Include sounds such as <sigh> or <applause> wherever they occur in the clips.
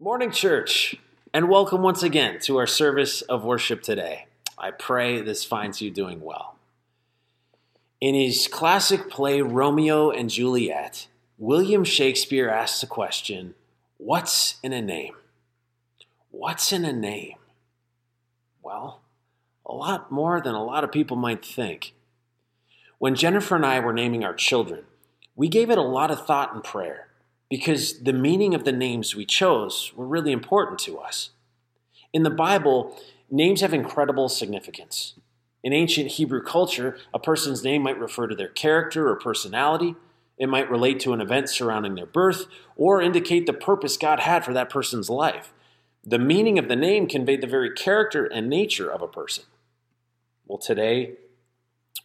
Morning, church, and welcome once again to our service of worship today. I pray this finds you doing well. In his classic play Romeo and Juliet, William Shakespeare asks the question What's in a name? What's in a name? Well, a lot more than a lot of people might think. When Jennifer and I were naming our children, we gave it a lot of thought and prayer because the meaning of the names we chose were really important to us. In the Bible, names have incredible significance. In ancient Hebrew culture, a person's name might refer to their character or personality. It might relate to an event surrounding their birth or indicate the purpose God had for that person's life. The meaning of the name conveyed the very character and nature of a person. Well, today,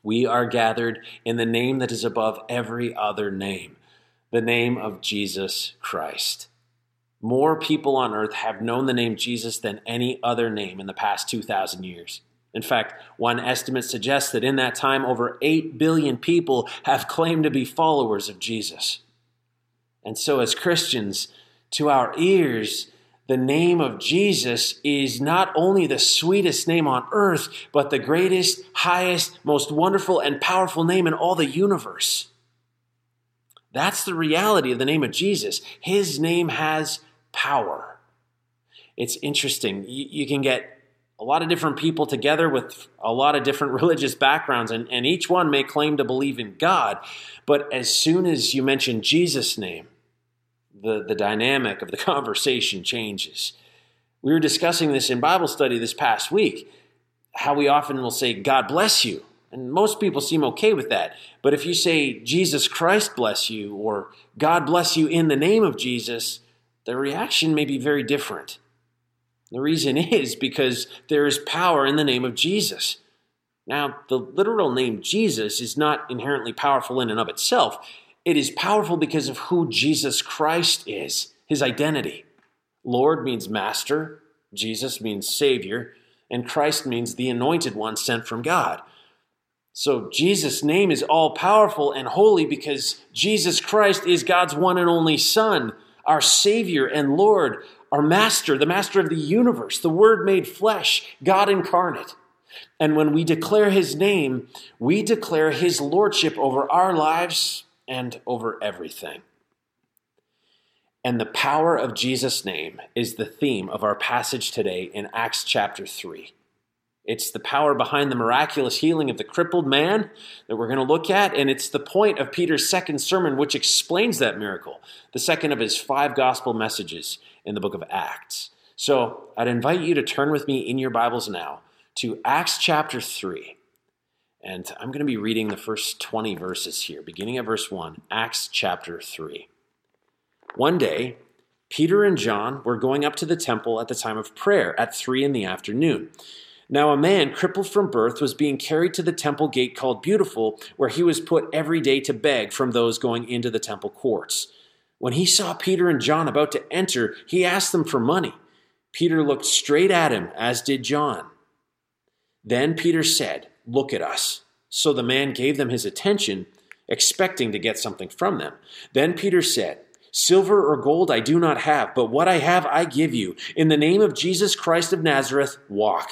we are gathered in the name that is above every other name the name of Jesus Christ. More people on earth have known the name Jesus than any other name in the past 2,000 years. In fact, one estimate suggests that in that time, over 8 billion people have claimed to be followers of Jesus. And so, as Christians, to our ears, the name of Jesus is not only the sweetest name on earth, but the greatest, highest, most wonderful, and powerful name in all the universe. That's the reality of the name of Jesus. His name has power. It's interesting. You, you, can get a lot of different people together with a lot of different <laughs> religious backgrounds, and, and each one may claim to believe in God. But as soon as you mention Jesus' name, the, the dynamic of the <laughs> conversation changes. We were discussing this in Bible study this past week, how we often will say, God bless you. And most people seem okay with that. But if you say, Jesus Christ bless you, or God bless you in the name of Jesus, the reaction may be very different. The reason <laughs> is because there is power in the name of Jesus. Now, the literal name Jesus is not inherently powerful in and of itself. It is powerful because of who Jesus Christ is, his identity. Lord means master, Jesus means savior, and Christ means the anointed one sent from God. So Jesus' name is all powerful and holy because Jesus Christ is God's one and only Son, our Savior and Lord, our Master, the Master of the universe, the Word made flesh, God incarnate. And when we declare His name, we declare His Lordship over our lives and over everything. And the power of Jesus' name is the theme of our passage today in Acts chapter 3. It's the power behind the miraculous healing of the crippled man that we're going to look at, and it's the point of Peter's second sermon, which explains that miracle, the second of his five gospel messages in the book of Acts. So I'd invite you to turn with me in your Bibles now to Acts chapter 3. And I'm going to be reading the first 20 verses here, beginning at verse 1, Acts chapter 3. One day, Peter and John were going up to the temple at the time of prayer at 3 in the afternoon. Now, a man crippled from birth was being carried to the temple gate called Beautiful, where he was put every day to beg from those going into the temple courts. When he saw Peter and John about to enter, he asked them for money. Peter looked straight at him, as did John. Then Peter said, Look at us. So the man gave them his attention, expecting to get something from them. Then Peter said, Silver or gold I do not have, but what I have I give you. In the name of Jesus Christ of Nazareth, walk.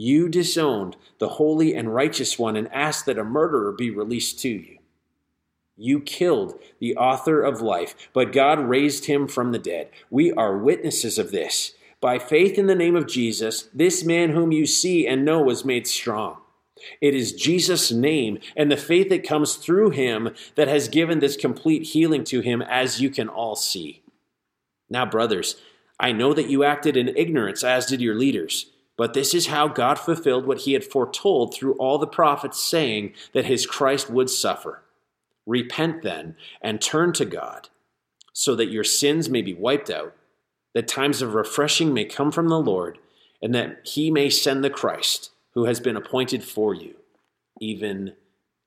You disowned the holy and righteous one and asked that a murderer be released to you. You killed the author of life, but God raised him from the dead. We are witnesses of this. By faith in the name of Jesus, this man whom you see and know was made strong. It is Jesus' name and the faith that comes through him that has given this complete healing to him, as you can all see. Now, brothers, I know that you acted in ignorance, as did your leaders. But this is how God fulfilled what he had foretold through all the prophets, saying that his Christ would suffer. Repent then and turn to God, so that your sins may be wiped out, that times of refreshing may come from the Lord, and that he may send the Christ who has been appointed for you, even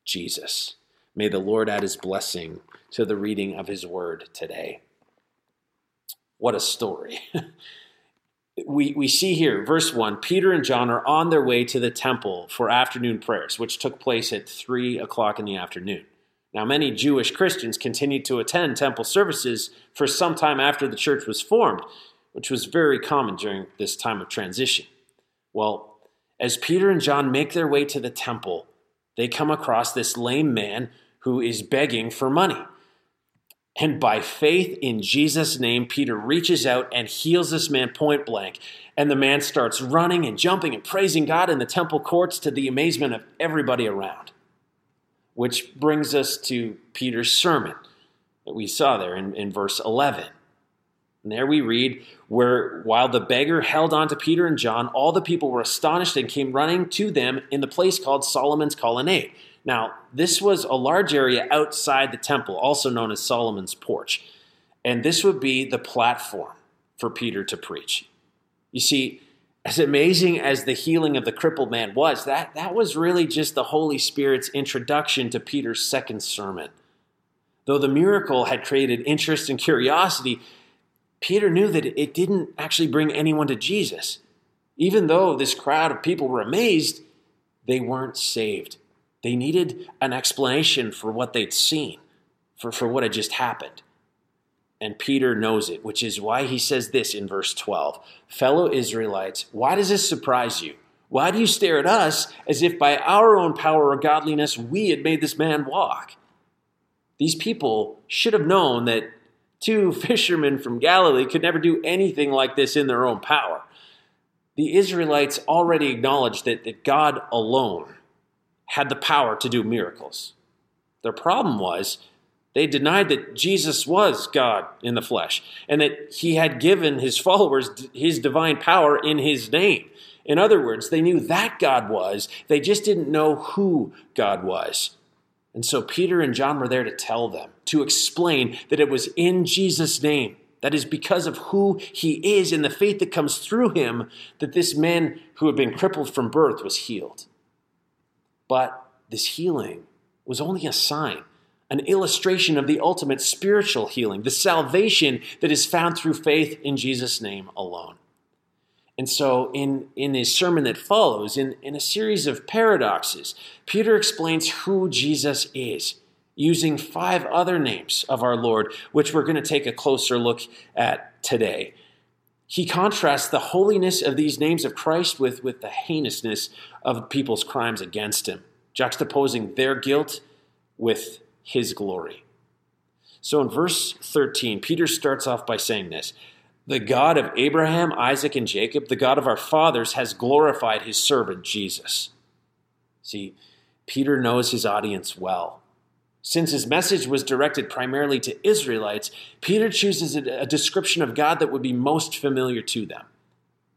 Jesus. May the Lord add his blessing to the reading of his word today. What a story. <laughs> we, we see here, verse 1, Peter and John are on their way to the temple for afternoon prayers, which took place at 3 o'clock in the afternoon. Now, many Jewish Christians continued to attend temple services for some time after the church was formed, which was very common during this time of transition. Well, as Peter and John make their way to the temple, they come across this lame man who is begging for money. And by faith in Jesus' name, Peter reaches out and heals this man point blank. And the man starts running and jumping and praising God in the temple courts to the amazement of everybody around. Which brings us to Peter's sermon that we saw there in, in verse 11. And there we read, where while the beggar held on to Peter and John, all the people were astonished and came running to them in the place called Solomon's Colonnade. Now, this was a large area outside the temple, also known as Solomon's Porch. And this would be the platform for Peter to preach. You see, as amazing as the healing of the crippled man was, that, that was really just the Holy Spirit's introduction to Peter's second sermon. Though the miracle had created interest and curiosity, Peter knew that it didn't actually bring anyone to Jesus. Even though this crowd of people were amazed, they weren't saved. They needed an explanation for what they'd seen, for, for what had just happened. And Peter knows it, which is why he says this in verse 12 Fellow Israelites, why does this surprise you? Why do you stare at us as if by our own power or godliness we had made this man walk? These people should have known that two <laughs> fishermen from Galilee could never do anything like this in their own power. The Israelites already acknowledged that, that God alone had the power to do miracles. Their problem was they denied that Jesus was God in the flesh and that he had given his followers his divine power in his name. In other words, they knew that God was, they just didn't know who God was. And so Peter and John were there to tell them, to explain that it was in Jesus' name, that is because of who he is and the faith that comes through him, that this man who had been crippled from birth was healed. But this healing was only a sign, an illustration of the ultimate spiritual healing, the salvation that is found through faith in Jesus' name alone. And so, in, in his sermon that follows, in, in a series of paradoxes, Peter explains who Jesus is, using five other names of our Lord, which we're going to take a closer look at today. He contrasts the holiness of these names of Christ with, with the heinousness of people's crimes against him, juxtaposing their guilt with his glory. So in verse 13, Peter starts off by saying this The God of Abraham, Isaac, and Jacob, the God of our fathers, has glorified his servant Jesus. See, Peter knows his audience well. Since his message was directed primarily to Israelites, Peter chooses a description of God that would be most familiar to them.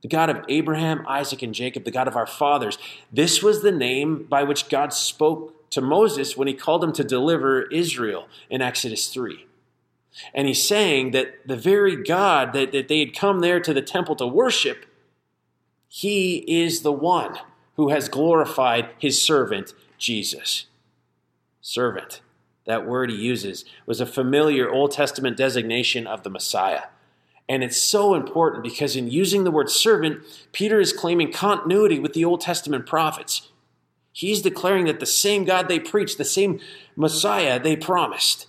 The God of Abraham, Isaac, and Jacob, the God of our fathers. This was the name by which God spoke to Moses when he called him to deliver Israel in Exodus 3. And he's saying that the very God that, that they had come there to the temple to worship, he is the one who has glorified his servant, Jesus. Servant that word he uses, was a familiar Old Testament designation of the Messiah. And it's so important because in using the word servant, Peter is claiming continuity with the Old Testament prophets. He's declaring that the same God they preached, the same Messiah they promised.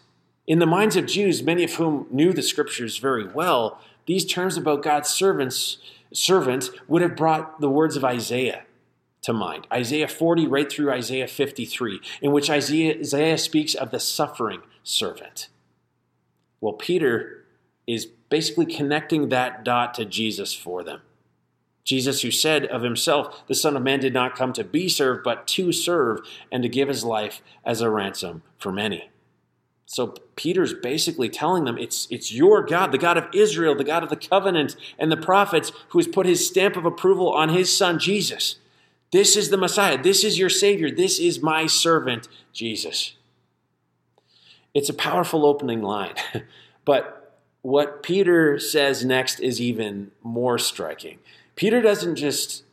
In the minds of Jews, many of whom knew the scriptures very well, these terms about God's servants, servant would have brought the words of Isaiah to mind. Isaiah 40 right through Isaiah 53, in which Isaiah, Isaiah speaks of the suffering servant. Well, Peter is basically connecting that dot to Jesus for them. Jesus, who said of himself, The Son of Man did not come to be served, but to serve and to give his life as a ransom for many. So Peter's basically telling them it's, it's your God, the God of Israel, the God of the covenant and the prophets, who has put his stamp of approval on his son Jesus. This is the Messiah. This is your Savior. This is my servant, Jesus. It's a powerful opening line. <laughs> but what Peter says next is even more striking. Peter doesn't just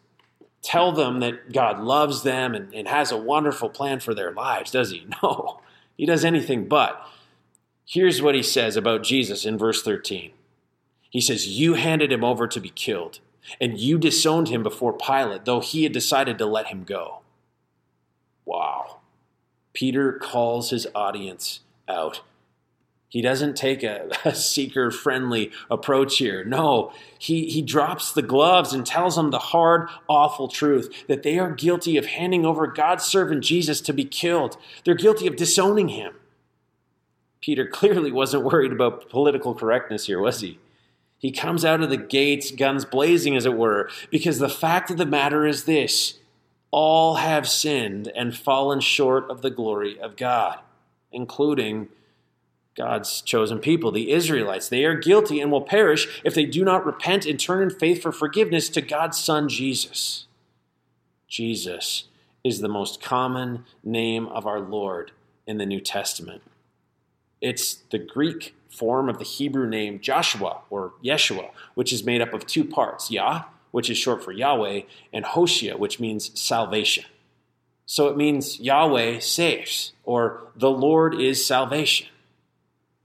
tell them that God loves them and, and has a wonderful plan for their lives, does he? <laughs> No, he does anything but. Here's what he says about Jesus in verse 13. He says, You handed him over to be killed, and you disowned him before Pilate, though he had decided to let him go. Wow. Peter calls his audience out he doesn't take a, <laughs> a seeker friendly approach here. No, he, he drops the gloves and tells them the hard, awful truth that they are guilty of handing over God's servant Jesus to be killed. They're guilty of disowning him. Peter clearly wasn't worried about political correctness here, was he? He comes out of the gates, guns blazing, as it were, because the fact of the matter is this all have sinned and fallen short of the glory of God, including God's chosen people, the Israelites. They are guilty and will perish if they do not repent and turn in faith for forgiveness to God's Son, Jesus. Jesus is the most common name of our Lord in the New Testament. It's the Greek form of the Hebrew name Joshua or Yeshua, which is made up of two parts Yah, which is short for Yahweh, and Hoshea, which means salvation. So it means Yahweh saves, or the Lord is salvation.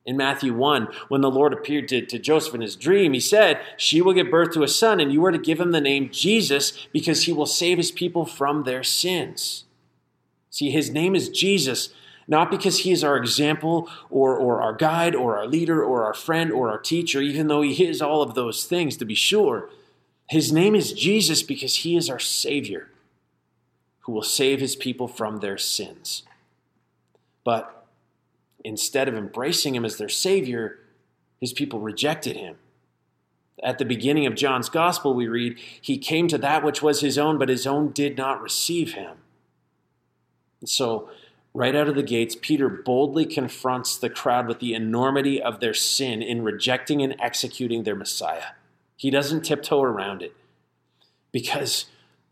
In Matthew 1, when the Lord appeared to, to Joseph in his dream, he said, She will give birth to a son, and you are to give him the name Jesus because he will save his people from their sins. See, his name is Jesus, not because he is our example or, or our guide or our leader or our friend or our teacher, even though he is all of those things, to be sure. His name is Jesus because he is our Savior who will save his people from their sins. But instead of embracing him as their Savior, his people rejected him. At the beginning of John's Gospel, we read, He came to that which was his own, but his own did not receive him. And so, right out of the gates, Peter boldly confronts the crowd with the enormity of their sin in rejecting and executing their Messiah. He doesn't tiptoe around it because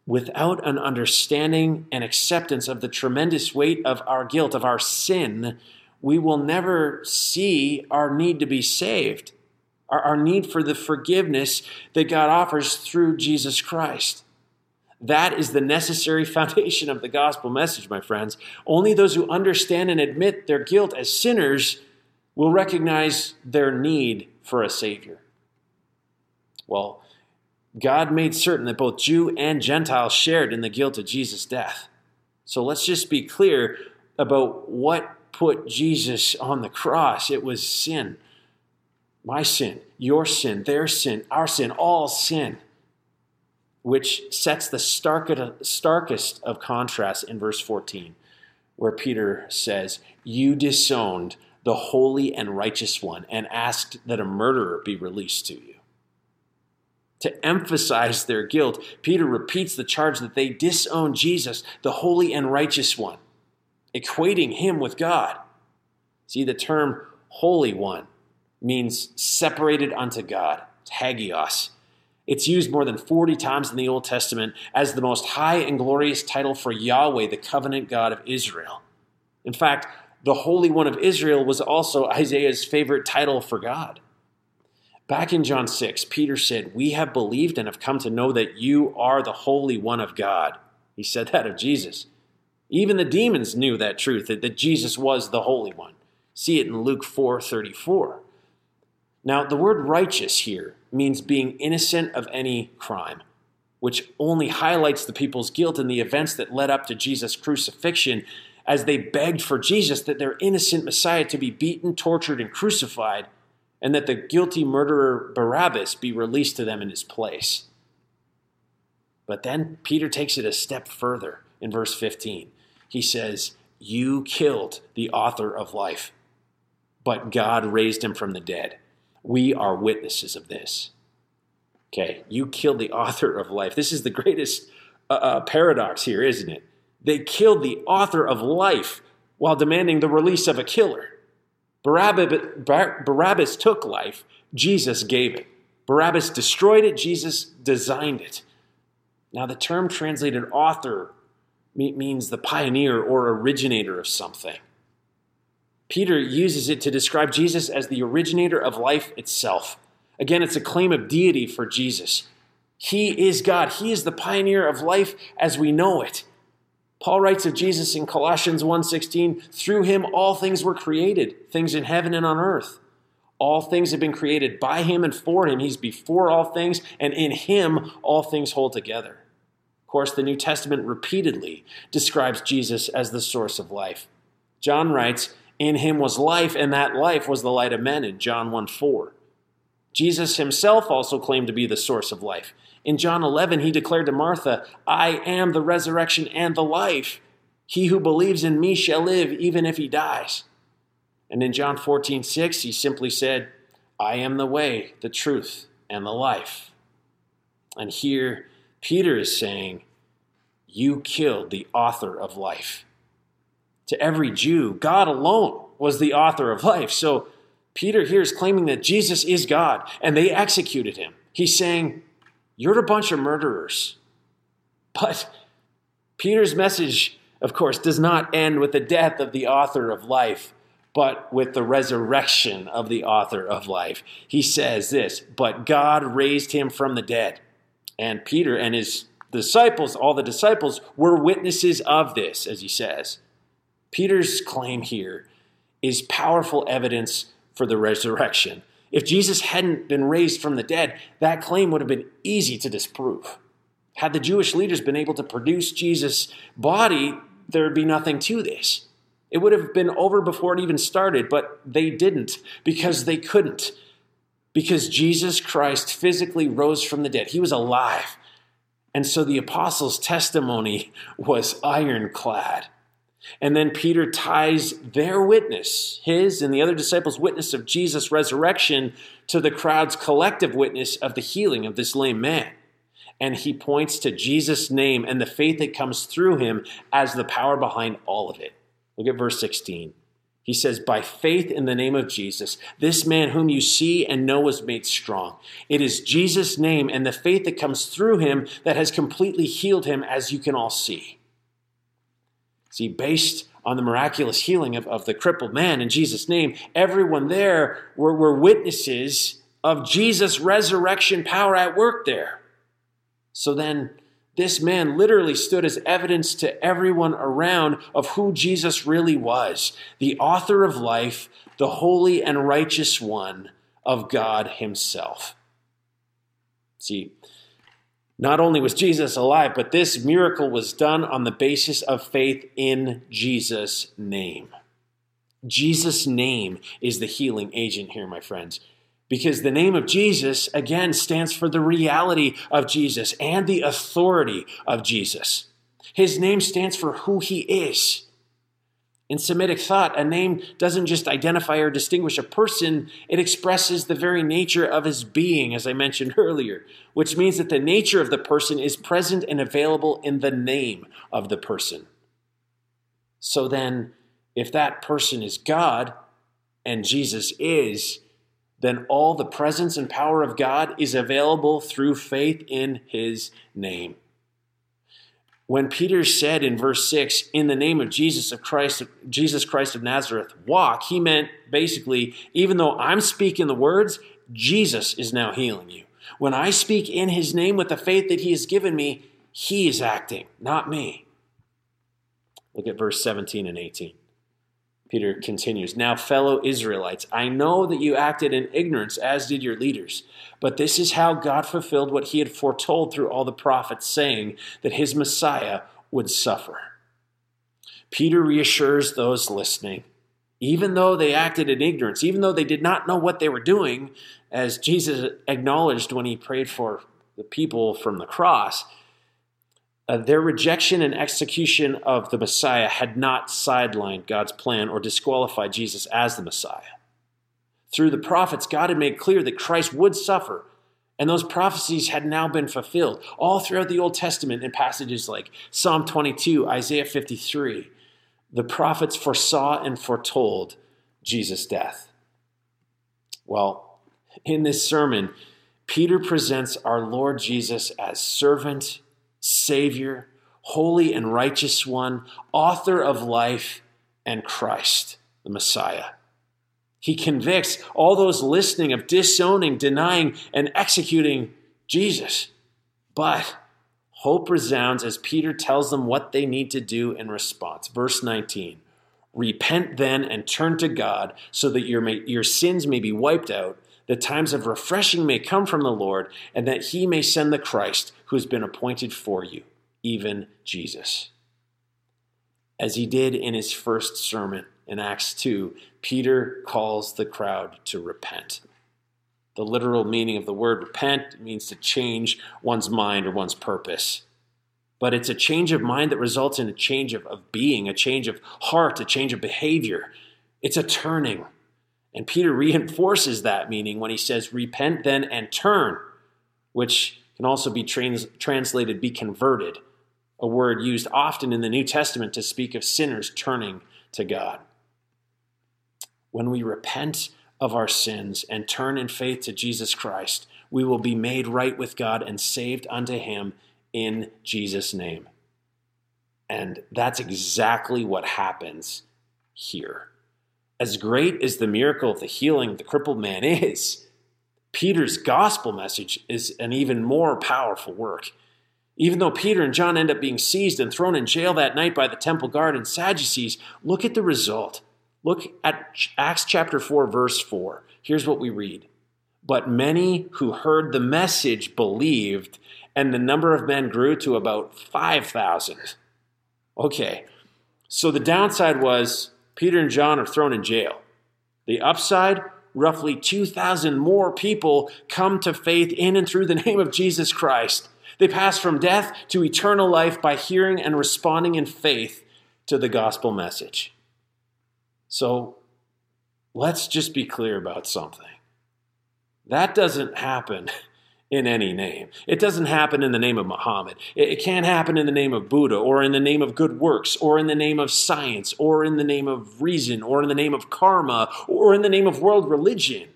without an understanding and acceptance of the tremendous weight of our guilt, of our sin, we will never see our need to be saved, our, our need for the forgiveness that God offers through Jesus Christ. That is the necessary <laughs> foundation of the gospel message, my friends. Only those who understand and admit their guilt as sinners will recognize their need for a Savior. Well, God made certain that both Jew and Gentile shared in the guilt of Jesus' death. So let's just be clear about what put Jesus on the cross, it was sin. My sin, your sin, their sin, our sin, all sin, which sets the starkest of contrasts in verse 14, where Peter says, You disowned the holy and righteous one and asked that a murderer be released to you. To emphasize their guilt, Peter repeats the charge that they disowned Jesus, the holy and righteous one equating him with God. See, the term Holy One means separated unto God, hagios. It's used more than 40 times in the Old Testament as the most high and glorious title for Yahweh, the covenant God of Israel. In fact, the Holy One of Israel was also Isaiah's favorite title for God. Back in John 6, Peter said, We have believed and have come to know that you are the Holy One of God. He said that of Jesus. Even the demons knew that truth, that, that Jesus was the Holy One. See it in Luke 4:34. Now, the word righteous here means being innocent of any crime, which only highlights the people's guilt in the events that led up to Jesus' crucifixion as they begged for Jesus that their innocent Messiah to be beaten, tortured, and crucified, and that the guilty murderer Barabbas be released to them in his place. But then Peter takes it a step further in verse 15 he says, You killed the author of life, but God raised him from the dead. We are witnesses of this. Okay, you killed the <laughs> author of life. This is the greatest uh, uh, paradox here, isn't it? They killed the author of life while demanding the release of a killer. Barabbas, Barabbas took life, Jesus gave it. Barabbas destroyed it, Jesus designed it. Now, the term translated author means the pioneer or originator of something. Peter uses it to describe Jesus as the originator of life itself. Again, it's a claim of deity for Jesus. He is God. He is the pioneer of life as we know it. Paul writes of Jesus in Colossians 1:16, through him all things were created, things in heaven and on earth. All things have been created by him and for him. He's before all things, and in him all things hold together. Course, the New Testament repeatedly describes Jesus as the source of life. John writes, In him was life, and that life was the light of men in John 1 4. Jesus himself also claimed to be the source of life. In John 11, he declared to Martha, I am the resurrection and the life. He who believes in me shall live even if he dies. And in John 14, 6, he simply said, I am the way, the truth, and the life. And here, Peter is saying, You killed the author of life. To every Jew, God alone was the author of life. So Peter here is claiming that Jesus is God, and they executed him. He's saying, You're a bunch of murderers. But Peter's message, of course, does not end with the death of the author of life but with the resurrection of the author of life. He says this, but God raised him from the dead. And Peter and his disciples, all the disciples, were witnesses of this, as he says. Peter's claim here is powerful evidence for the resurrection. If Jesus hadn't been raised from the dead, that claim would have been easy to disprove. Had the Jewish leaders been able to produce Jesus' body, there would be nothing to this. It would have been over before it even started, but they didn't because they couldn't. Because Jesus Christ physically rose from the dead, he was alive. And so the apostles' testimony was ironclad. And then Peter ties their witness, his and the other disciples' witness of Jesus' resurrection, to the crowd's collective witness of the healing of this lame man. And he points to Jesus' name and the faith that comes through him as the power behind all of it. Look at verse 16. He says, By faith in the name of Jesus, this man whom you see and know was made strong. It is Jesus' name and the faith that comes through him that has completely healed him, as you can all see. See, based on the miraculous healing of, of the crippled man in Jesus' name, everyone there were, were witnesses of Jesus' resurrection power at work there. So then, this man literally stood as evidence to everyone around of who Jesus really was the author of life, the holy and righteous one of God Himself. See, not only was Jesus alive, but this miracle was done on the basis of faith in Jesus' name. Jesus' name is the healing agent here, my friends. Because the name of Jesus, again, stands for the reality of Jesus and the authority of Jesus. His name stands for who he is. In Semitic thought, a name doesn't just identify or distinguish a person, it expresses the very nature of his being, as I mentioned <laughs> earlier, which means that the nature of the person is present and available in the name of the person. So then, if that person is God, and Jesus is, then all the presence and power of God is available through faith in his name. When Peter said in verse 6, in the name of Jesus of Christ, Jesus Christ of Nazareth, walk, he meant basically, even though I'm speaking the words, Jesus is now healing you. When I speak in his name with the faith that he has given me, he is acting, not me. Look at verse 17 and 18. Peter continues, Now, fellow Israelites, I know that you acted in ignorance, as did your leaders. But this is how God fulfilled what he had foretold through all the prophets, saying that his Messiah would suffer. Peter reassures those listening, even though they acted in ignorance, even though they did not know what they were doing, as Jesus acknowledged when he prayed for the people from the cross, uh, their rejection and execution of the Messiah had not sidelined God's plan or disqualified Jesus as the Messiah. Through the prophets, God had made clear that Christ would suffer, and those prophecies had now been fulfilled all throughout the Old Testament in passages like Psalm 22, Isaiah 53. The prophets foresaw and foretold Jesus' death. Well, in this sermon, Peter presents our Lord Jesus as servant, Savior, holy and righteous one, author of life, and Christ, the Messiah. He convicts all those listening of disowning, denying, and executing Jesus. But hope resounds as Peter tells them what they need to do in response. Verse 19 Repent then and turn to God so that your, your sins may be wiped out, that times of refreshing may come from the Lord, and that he may send the Christ who has been appointed for you, even Jesus. As he did in his first sermon in Acts 2, Peter calls the crowd to repent. The literal meaning of the word repent means to change one's mind or one's purpose. But it's a change of mind that results in a change of, of being, a change of heart, a change of behavior. It's a turning. And Peter reinforces that meaning when he says, Repent then and turn, which can also be trans- translated be converted, a word used often in the New Testament to speak of sinners turning to God. When we repent of our sins and turn in faith to Jesus Christ, we will be made right with God and saved unto Him in Jesus' name. And that's exactly what happens here. As great as the miracle of the healing the crippled man <laughs> is, Peter's gospel message is an even more powerful work. Even though Peter and John end up being seized and thrown in jail that night by the temple guard and Sadducees, look at the result. Look at Acts chapter 4, verse 4. Here's what we read. But many who heard the message believed, and the number of men grew to about 5,000. Okay, so the downside was Peter and John are thrown in jail. The upside, roughly 2,000 more people come to faith in and through the <laughs> name of Jesus Christ. They pass from death to eternal life by hearing and responding in faith to the gospel message. So let's just be clear about something. That doesn't happen in any name. It doesn't happen in the name of Muhammad. It can't happen in the name of Buddha or in the name of good works or in the name of science or in the name of reason or in the name of karma or in the name of world religion.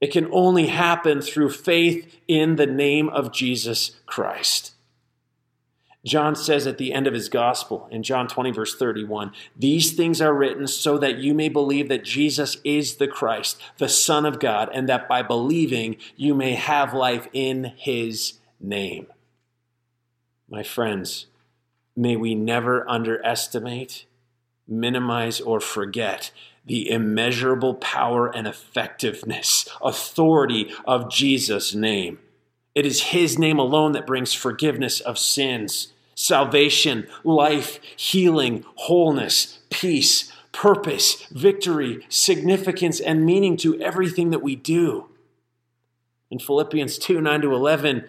It can only happen through faith in the name of Jesus Christ. John says at the end of his gospel in John 20, verse 31, These things are written so that you may believe that Jesus is the Christ, the Son of God, and that by believing you may have life in his name. My friends, may we never underestimate, minimize, or forget the immeasurable power and effectiveness, authority of Jesus' name. It is His name alone that brings forgiveness of sins, salvation, life, healing, wholeness, peace, purpose, victory, significance, and meaning to everything that we do. In Philippians 2 9 to 11,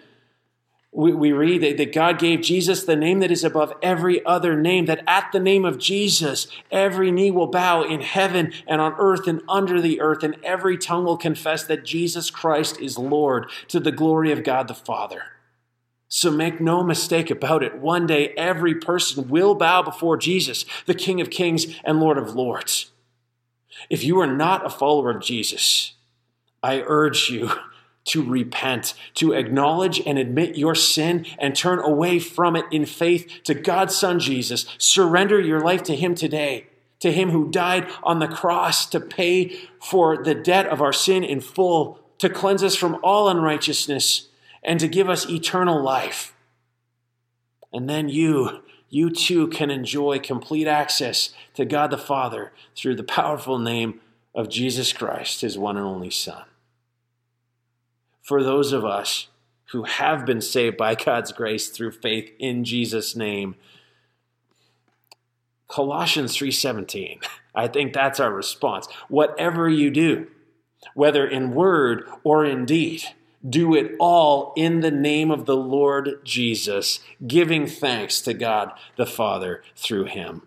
we, we read that, that God gave Jesus the name that is above every other name, that at the name of Jesus, every knee will bow in heaven and on earth and under the earth, and every tongue will confess that Jesus Christ is Lord to the glory of God the Father. So make no mistake about it. One day, every person will bow before Jesus, the King of Kings and Lord of Lords. If you are not a follower of Jesus, I urge you to repent, to acknowledge and admit your sin and turn away from it in faith to God's Son Jesus. Surrender your life to Him today, to Him who died on the cross to pay for the debt of our sin in full, to cleanse us from all unrighteousness, and to give us eternal life. And then you, you too can enjoy complete access to God the Father through the powerful name of Jesus Christ, His one and only Son for those of us who have been saved by God's grace through faith in Jesus name. Colossians 3:17. I think that's our response. Whatever you do, whether in word or in deed, do it all in the name of the Lord Jesus, giving thanks to God the Father through him.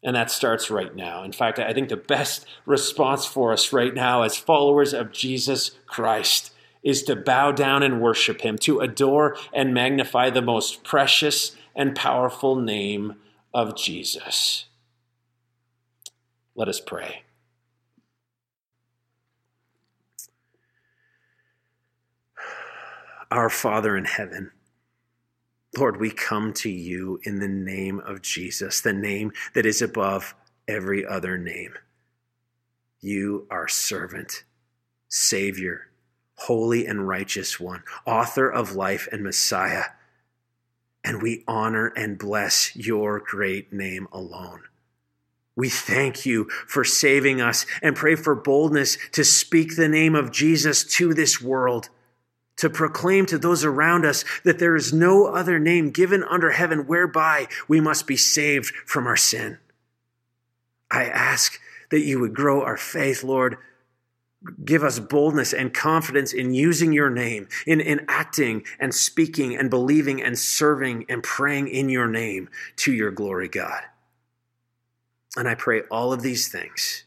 And that starts right now. In fact, I think the best response for us right now as followers of Jesus Christ is to bow down and worship him, to adore and magnify the most precious and powerful name of Jesus. Let us pray. Our Father in heaven, Lord, we come to you in the name of Jesus, the name that is above every other name. You are servant, Savior, holy and righteous one, author of life and Messiah. And we honor and bless your great name alone. We thank you for saving us and pray for boldness to speak the name of Jesus to this world to proclaim to those around us that there is no other name given under heaven whereby we must be saved from our sin. I ask that you would grow our faith, Lord. Give us boldness and confidence in using your name, in, in acting and speaking and believing and serving and praying in your name to your glory, God. And I pray all of these things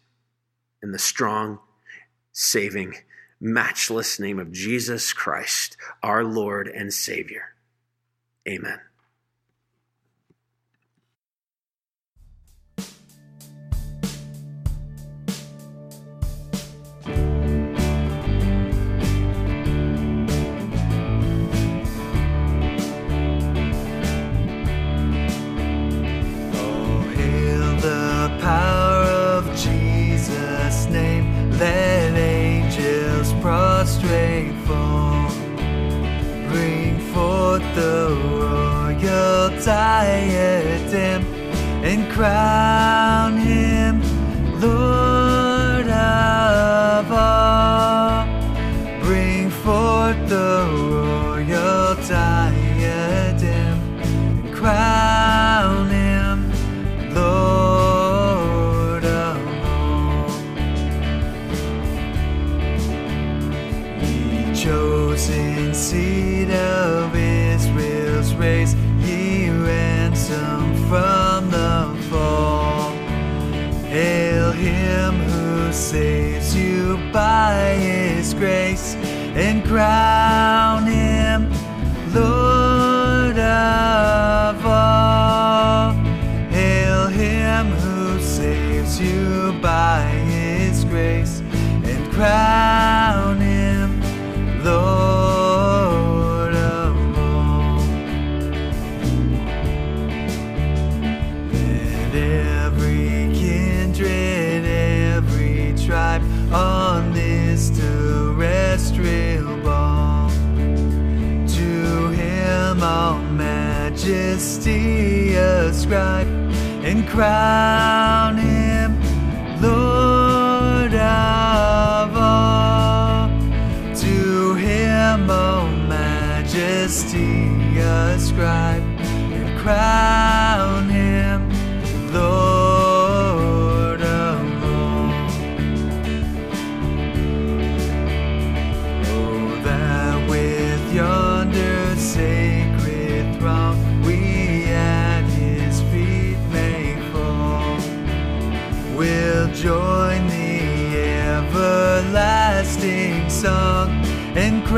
in the strong, saving, matchless name of Jesus Christ, our Lord and Savior. Amen. And majesty ascribe and crown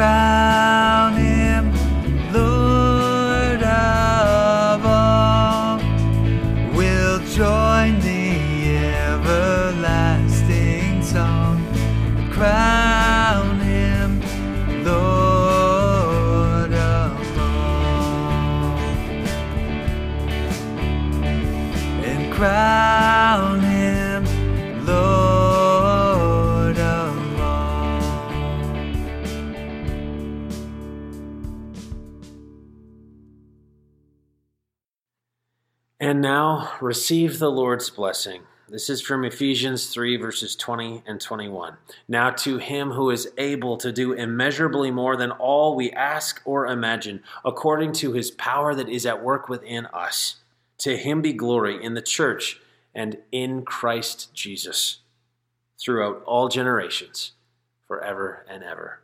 crown him Lord of all. We'll join the everlasting song and now receive the Lord's blessing. This is from Ephesians 3, verses 20 and 21. Now to him who is able to do immeasurably more than all we ask or imagine, according to his power that is at work within us, to him be glory in the church and in Christ Jesus throughout all generations, forever and ever.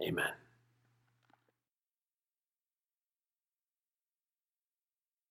Amen.